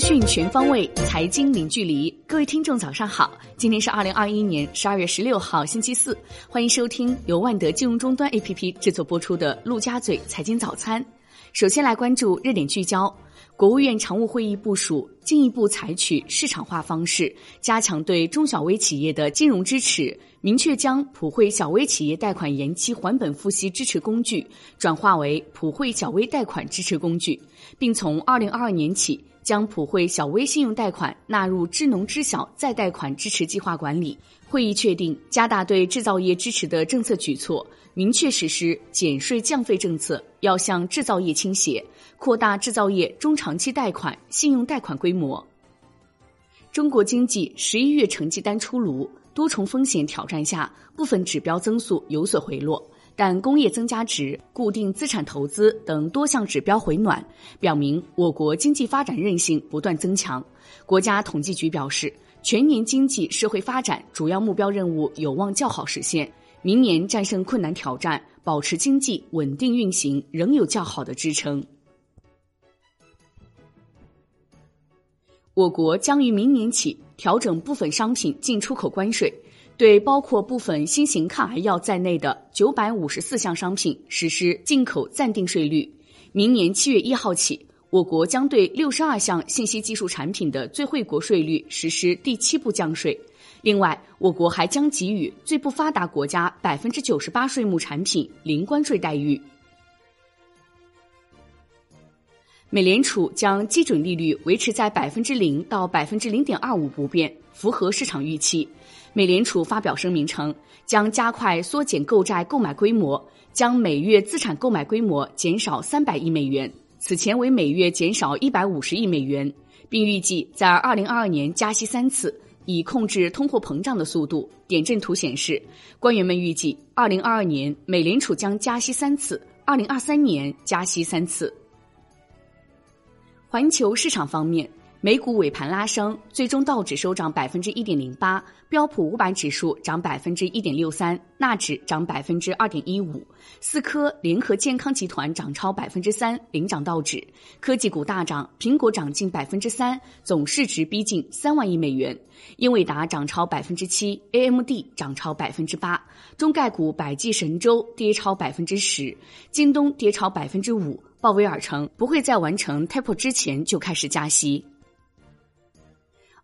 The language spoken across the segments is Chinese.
讯全方位，财经零距离。各位听众，早上好！今天是二零二一年十二月十六号，星期四。欢迎收听由万德金融终端 APP 制作播出的《陆家嘴财经早餐》。首先来关注热点聚焦。国务院常务会议部署进一步采取市场化方式，加强对中小微企业的金融支持，明确将普惠小微企业贷款延期还本付息支持工具转化为普惠小微贷款支持工具，并从二零二二年起将普惠小微信用贷款纳入支农支小再贷款支持计划管理。会议确定加大对制造业支持的政策举措，明确实施减税降费政策要向制造业倾斜，扩大制造业中长期贷款、信用贷款规模。中国经济十一月成绩单出炉，多重风险挑战下，部分指标增速有所回落，但工业增加值、固定资产投资等多项指标回暖，表明我国经济发展韧性不断增强。国家统计局表示。全年经济社会发展主要目标任务有望较好实现，明年战胜困难挑战，保持经济稳定运行仍有较好的支撑。我国将于明年起调整部分商品进出口关税，对包括部分新型抗癌药在内的九百五十四项商品实施进口暂定税率。明年七月一号起。我国将对六十二项信息技术产品的最惠国税率实施第七步降税。另外，我国还将给予最不发达国家百分之九十八税目产品零关税待遇。美联储将基准利率维持在百分之零到百分之零点二五不变，符合市场预期。美联储发表声明称，将加快缩减购债购买规模，将每月资产购买规模减少三百亿美元。此前为每月减少一百五十亿美元，并预计在二零二二年加息三次，以控制通货膨胀的速度。点阵图显示，官员们预计二零二二年美联储将加息三次，二零二三年加息三次。环球市场方面。美股尾盘拉升，最终道指收涨百分之一点零八，标普五百指数涨百分之一点六三，纳指涨百分之二点一五。思科联合健康集团涨超百分之三，领涨道指。科技股大涨，苹果涨近百分之三，总市值逼近三万亿美元。英伟达涨超百分之七，AMD 涨超百分之八。中概股百济神州跌超百分之十，京东跌超百分之五。鲍威尔称不会在完成 t a p e 之前就开始加息。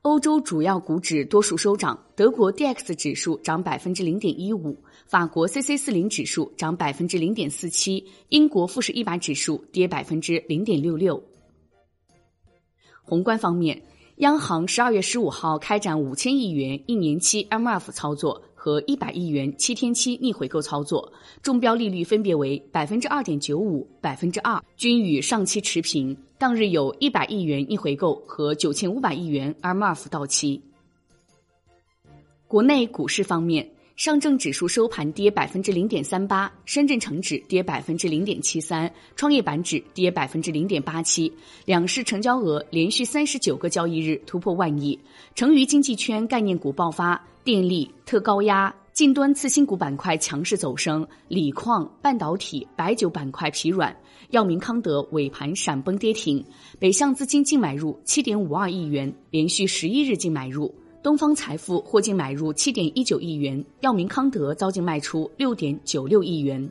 欧洲主要股指多数收涨，德国 D X 指数涨百分之零点一五，法国 C C 四零指数涨百分之零点四七，英国富时一百指数跌百分之零点六六。宏观方面，央行十二月十五号开展五千亿元一年期 M F 操作。和一百亿元七天期逆回购操作，中标利率分别为百分之二点九五、百分之二，均与上期持平。当日有一百亿元逆回购和九千五百亿元 MLF 到期。国内股市方面。上证指数收盘跌百分之零点三八，深圳成指跌百分之零点七三，创业板指跌百分之零点八七。两市成交额连续三十九个交易日突破万亿。成渝经济圈概念股爆发，电力、特高压、近端次新股板块强势走升，锂矿、半导体、白酒板块疲软。药明康德尾盘闪崩跌停，北向资金净买入七点五二亿元，连续十一日净买入。东方财富获净买入七点一九亿元，药明康德遭净卖出六点九六亿元。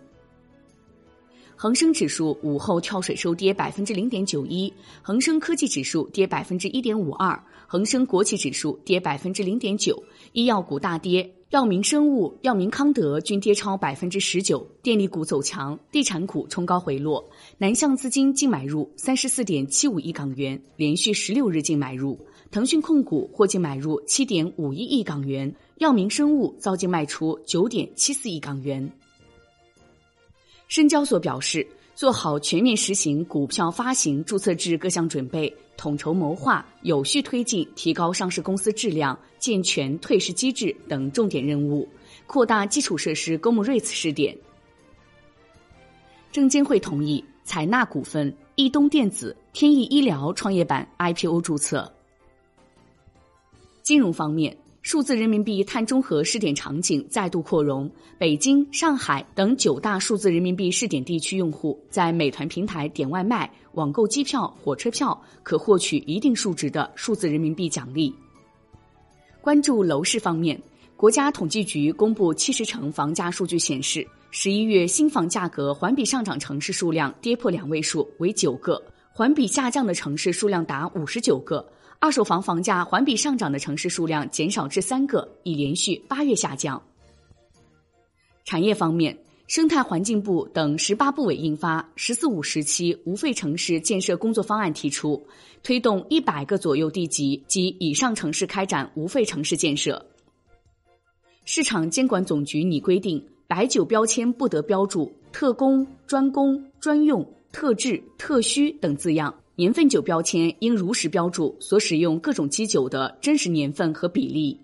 恒生指数午后跳水收跌百分之零点九一，恒生科技指数跌百分之一点五二，恒生国企指数跌百分之零点九。医药股大跌，药明生物、药明康德均跌超百分之十九。电力股走强，地产股冲高回落。南向资金净买入三十四点七五亿港元，连续十六日净买入。腾讯控股获净买入七点五一亿港元，药明生物遭净卖出九点七四亿港元。深交所表示，做好全面实行股票发行注册制各项准备，统筹谋划，有序推进提高上市公司质量、健全退市机制等重点任务，扩大基础设施公募 REITs 试点。证监会同意采纳股份、易东电子、天翼医疗创业板 IPO 注册。金融方面，数字人民币碳中和试点场景再度扩容，北京、上海等九大数字人民币试点地区用户在美团平台点外卖、网购机票、火车票，可获取一定数值的数字人民币奖励。关注楼市方面，国家统计局公布七十城房价数据显示，十一月新房价格环比上涨城市数量跌破两位数，为九个；环比下降的城市数量达五十九个。二手房房价环比上涨的城市数量减少至三个，已连续八月下降。产业方面，生态环境部等十八部委印发“十四五”时期无废城市建设工作方案，提出推动一百个左右地级及以上城市开展无废城市建设。市场监管总局拟规定，白酒标签不得标注“特供”“专供”“专用”“特制”“特需”等字样。年份酒标签应如实标注所使用各种基酒的真实年份和比例。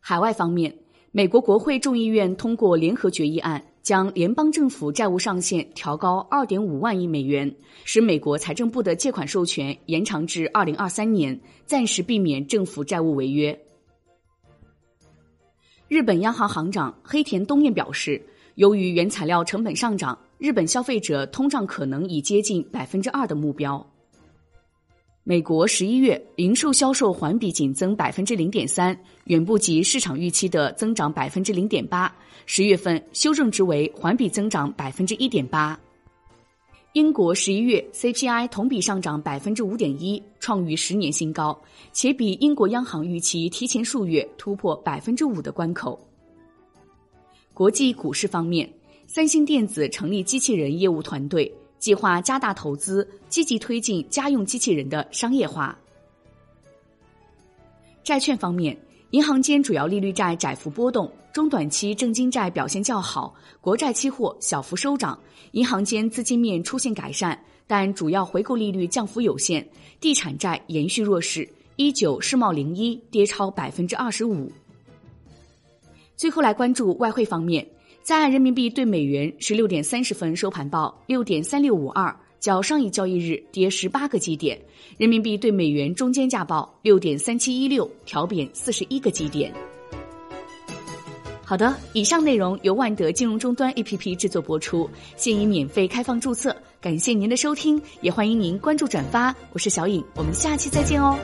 海外方面，美国国会众议院通过联合决议案，将联邦政府债务上限调高二点五万亿美元，使美国财政部的借款授权延长至二零二三年，暂时避免政府债务违约。日本央行行长黑田东彦表示，由于原材料成本上涨。日本消费者通胀可能已接近百分之二的目标。美国十一月零售销售环比仅增百分之零点三，远不及市场预期的增长百分之零点八。十月份修正值为环比增长百分之一点八。英国十一月 CPI 同比上涨百分之五点一，创逾十年新高，且比英国央行预期提前数月突破百分之五的关口。国际股市方面。三星电子成立机器人业务团队，计划加大投资，积极推进家用机器人的商业化。债券方面，银行间主要利率债窄幅波动，中短期正金债表现较好，国债期货小幅收涨，银行间资金面出现改善，但主要回购利率降幅有限。地产债延续弱势，一九世贸零一跌超百分之二十五。最后来关注外汇方面。在人民币对美元十六点三十分收盘报六点三六五二，较上一交易日跌十八个基点。人民币对美元中间价报六点三七一六，调贬四十一个基点。好的，以上内容由万德金融终端 APP 制作播出，现已免费开放注册。感谢您的收听，也欢迎您关注转发。我是小颖，我们下期再见哦。